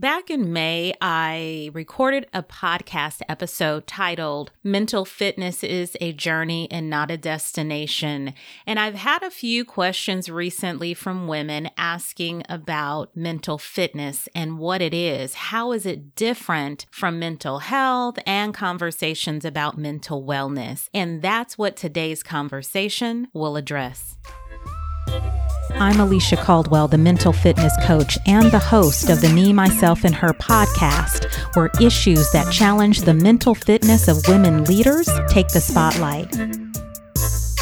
Back in May, I recorded a podcast episode titled Mental Fitness is a Journey and Not a Destination. And I've had a few questions recently from women asking about mental fitness and what it is. How is it different from mental health and conversations about mental wellness? And that's what today's conversation will address. I'm Alicia Caldwell, the mental fitness coach and the host of the Me, Myself, and Her podcast, where issues that challenge the mental fitness of women leaders take the spotlight.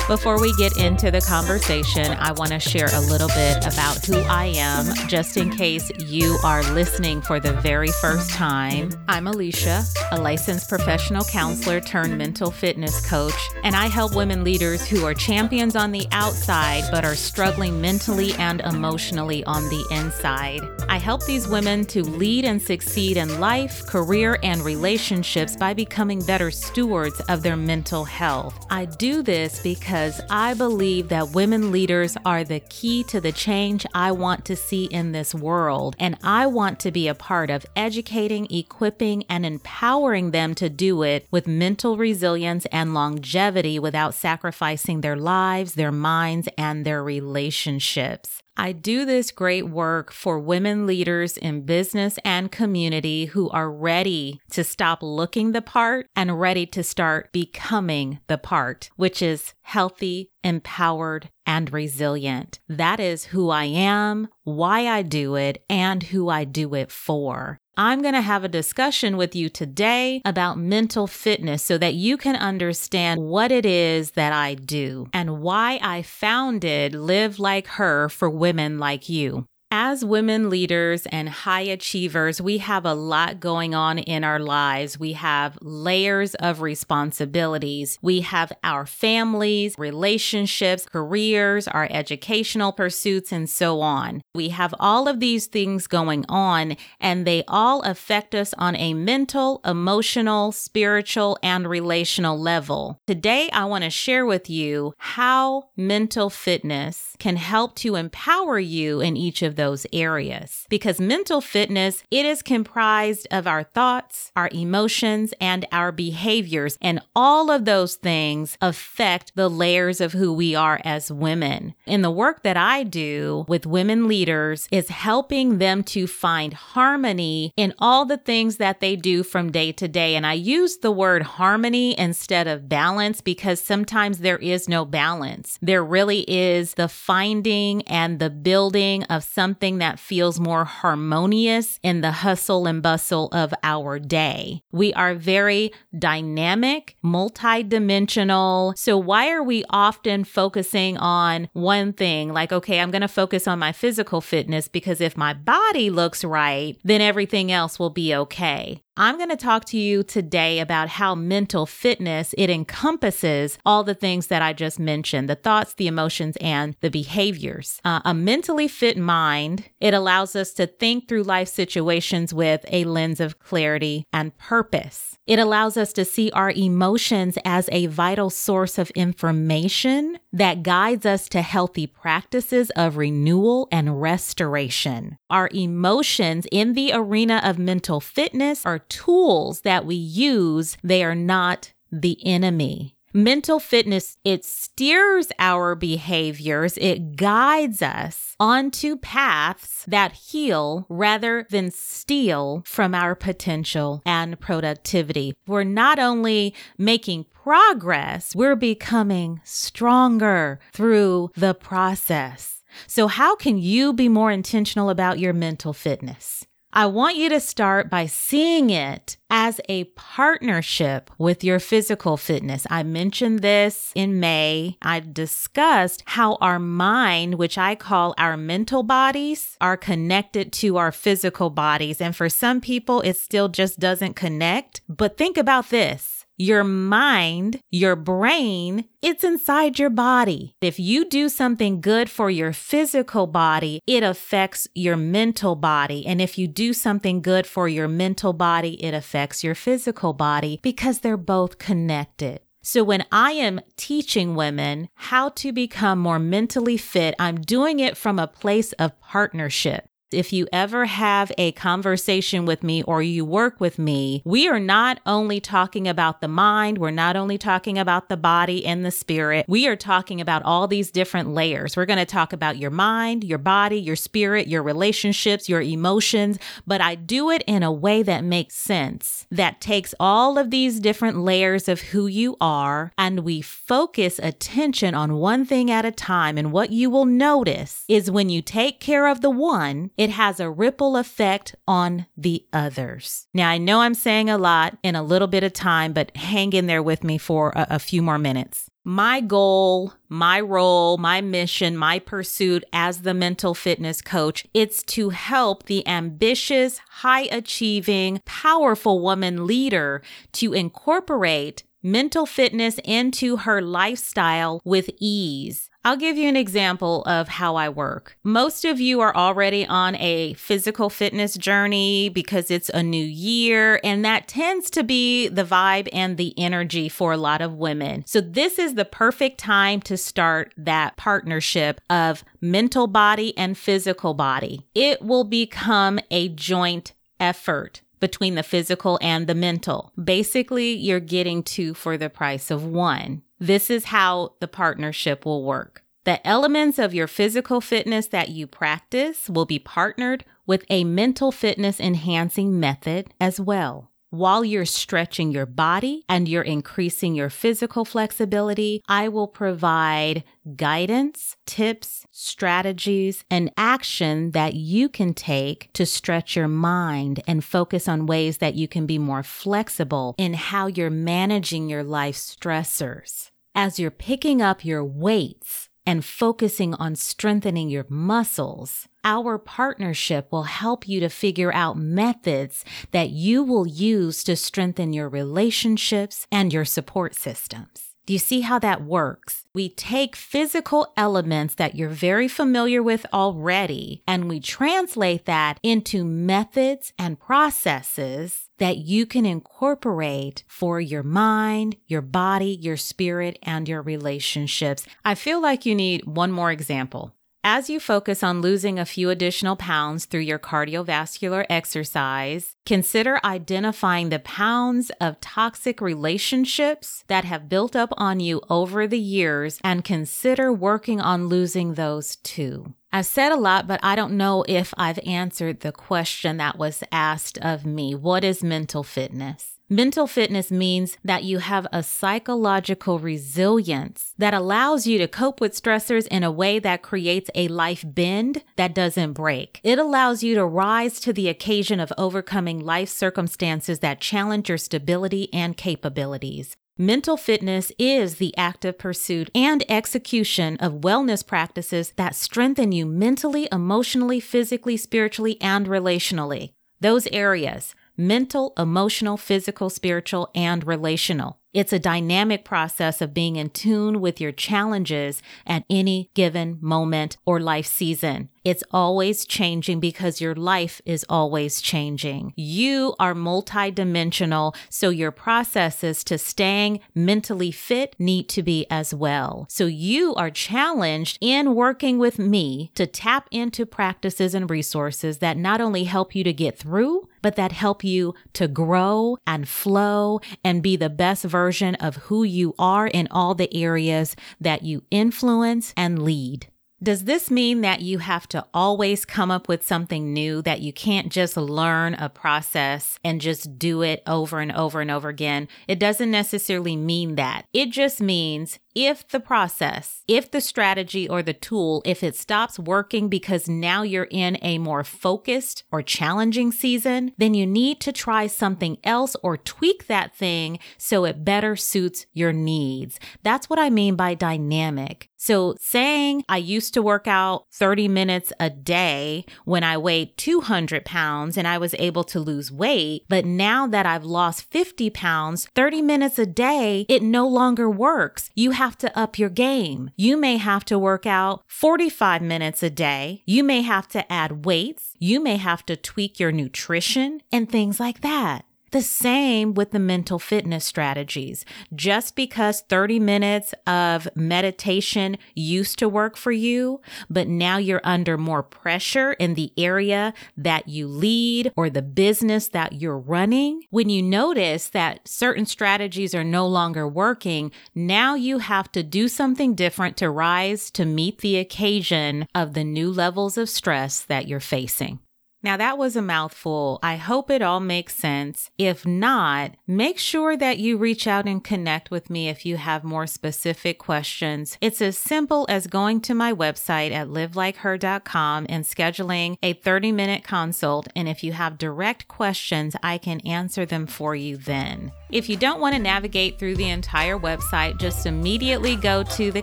Before we get into the conversation, I want to share a little bit about who I am, just in case you are listening for the very first time. I'm Alicia, a licensed professional counselor turned mental fitness coach, and I help women leaders who are champions on the outside but are struggling mentally and emotionally on the inside. I help these women to lead and succeed in life, career, and relationships by becoming better stewards of their mental health. I do this because because I believe that women leaders are the key to the change I want to see in this world. And I want to be a part of educating, equipping, and empowering them to do it with mental resilience and longevity without sacrificing their lives, their minds, and their relationships. I do this great work for women leaders in business and community who are ready to stop looking the part and ready to start becoming the part, which is healthy, empowered, and resilient. That is who I am, why I do it, and who I do it for. I'm going to have a discussion with you today about mental fitness so that you can understand what it is that I do and why I founded Live Like Her for women like you. As women leaders and high achievers, we have a lot going on in our lives. We have layers of responsibilities. We have our families, relationships, careers, our educational pursuits, and so on. We have all of these things going on, and they all affect us on a mental, emotional, spiritual, and relational level. Today, I want to share with you how mental fitness can help to empower you in each of those areas. Because mental fitness, it is comprised of our thoughts, our emotions, and our behaviors. And all of those things affect the layers of who we are as women. In the work that I do with women leaders is helping them to find harmony in all the things that they do from day to day. And I use the word harmony instead of balance because sometimes there is no balance. There really is the finding and the building of some something that feels more harmonious in the hustle and bustle of our day. We are very dynamic, multidimensional. So why are we often focusing on one thing? Like, okay, I'm going to focus on my physical fitness because if my body looks right, then everything else will be okay. I'm going to talk to you today about how mental fitness it encompasses all the things that I just mentioned, the thoughts, the emotions, and the behaviors. Uh, a mentally fit mind, it allows us to think through life situations with a lens of clarity and purpose. It allows us to see our emotions as a vital source of information that guides us to healthy practices of renewal and restoration. Our emotions in the arena of mental fitness are tools that we use, they are not the enemy. Mental fitness, it steers our behaviors, it guides us onto paths that heal rather than steal from our potential and productivity. We're not only making progress, we're becoming stronger through the process. So, how can you be more intentional about your mental fitness? I want you to start by seeing it as a partnership with your physical fitness. I mentioned this in May. I discussed how our mind, which I call our mental bodies, are connected to our physical bodies. And for some people, it still just doesn't connect. But think about this your mind, your brain, it's inside your body. If you do something good for your physical body, it affects your mental body. And if you do something good for your mental body, it affects your physical body because they're both connected. So when I am teaching women how to become more mentally fit, I'm doing it from a place of partnership. If you ever have a conversation with me or you work with me, we are not only talking about the mind, we're not only talking about the body and the spirit, we are talking about all these different layers. We're going to talk about your mind, your body, your spirit, your relationships, your emotions, but I do it in a way that makes sense, that takes all of these different layers of who you are, and we focus attention on one thing at a time. And what you will notice is when you take care of the one, it has a ripple effect on the others. Now, I know I'm saying a lot in a little bit of time, but hang in there with me for a, a few more minutes. My goal, my role, my mission, my pursuit as the mental fitness coach, it's to help the ambitious, high achieving, powerful woman leader to incorporate mental fitness into her lifestyle with ease. I'll give you an example of how I work. Most of you are already on a physical fitness journey because it's a new year, and that tends to be the vibe and the energy for a lot of women. So, this is the perfect time to start that partnership of mental body and physical body. It will become a joint effort between the physical and the mental. Basically, you're getting two for the price of one. This is how the partnership will work. The elements of your physical fitness that you practice will be partnered with a mental fitness enhancing method as well. While you're stretching your body and you're increasing your physical flexibility, I will provide guidance, tips, strategies, and action that you can take to stretch your mind and focus on ways that you can be more flexible in how you're managing your life stressors. As you're picking up your weights, and focusing on strengthening your muscles, our partnership will help you to figure out methods that you will use to strengthen your relationships and your support systems. Do you see how that works? We take physical elements that you're very familiar with already and we translate that into methods and processes that you can incorporate for your mind, your body, your spirit, and your relationships. I feel like you need one more example. As you focus on losing a few additional pounds through your cardiovascular exercise, consider identifying the pounds of toxic relationships that have built up on you over the years and consider working on losing those too. I've said a lot, but I don't know if I've answered the question that was asked of me. What is mental fitness? Mental fitness means that you have a psychological resilience that allows you to cope with stressors in a way that creates a life bend that doesn't break. It allows you to rise to the occasion of overcoming life circumstances that challenge your stability and capabilities. Mental fitness is the active pursuit and execution of wellness practices that strengthen you mentally, emotionally, physically, spiritually, and relationally. Those areas mental, emotional, physical, spiritual, and relational. It's a dynamic process of being in tune with your challenges at any given moment or life season. It's always changing because your life is always changing. You are multidimensional, so your processes to staying mentally fit need to be as well. So you are challenged in working with me to tap into practices and resources that not only help you to get through, but that help you to grow and flow and be the best version of who you are in all the areas that you influence and lead. Does this mean that you have to always come up with something new, that you can't just learn a process and just do it over and over and over again? It doesn't necessarily mean that. It just means if the process, if the strategy or the tool, if it stops working because now you're in a more focused or challenging season, then you need to try something else or tweak that thing so it better suits your needs. That's what I mean by dynamic. So saying I used to work out 30 minutes a day when I weighed 200 pounds and I was able to lose weight, but now that I've lost 50 pounds, 30 minutes a day, it no longer works. You have have to up your game. You may have to work out 45 minutes a day. You may have to add weights. You may have to tweak your nutrition and things like that. The same with the mental fitness strategies. Just because 30 minutes of meditation used to work for you, but now you're under more pressure in the area that you lead or the business that you're running, when you notice that certain strategies are no longer working, now you have to do something different to rise to meet the occasion of the new levels of stress that you're facing. Now, that was a mouthful. I hope it all makes sense. If not, make sure that you reach out and connect with me if you have more specific questions. It's as simple as going to my website at livelikeher.com and scheduling a 30 minute consult. And if you have direct questions, I can answer them for you then. If you don't want to navigate through the entire website, just immediately go to the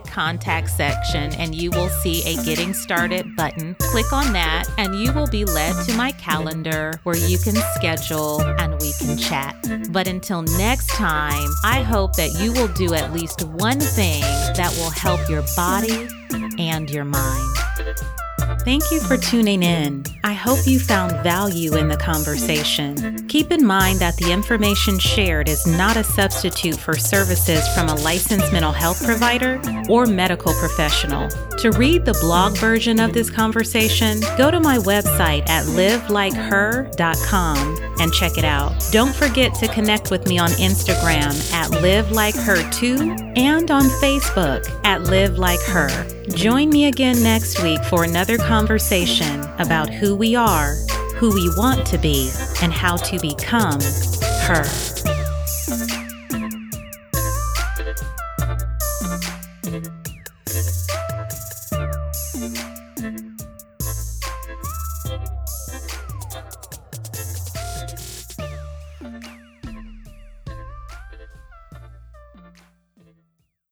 contact section and you will see a getting started button. Click on that and you will be led to my calendar where you can schedule and we can chat. But until next time, I hope that you will do at least one thing that will help your body and your mind. Thank you for tuning in. I hope you found value in the conversation. Keep in mind that the information shared is not a substitute for services from a licensed mental health provider or medical professional. To read the blog version of this conversation, go to my website at livelikeher.com and check it out. Don't forget to connect with me on Instagram at livelikeher2 and on Facebook at Live Like Her. Join me again next week for another conversation about who we are, who we want to be, and how to become her.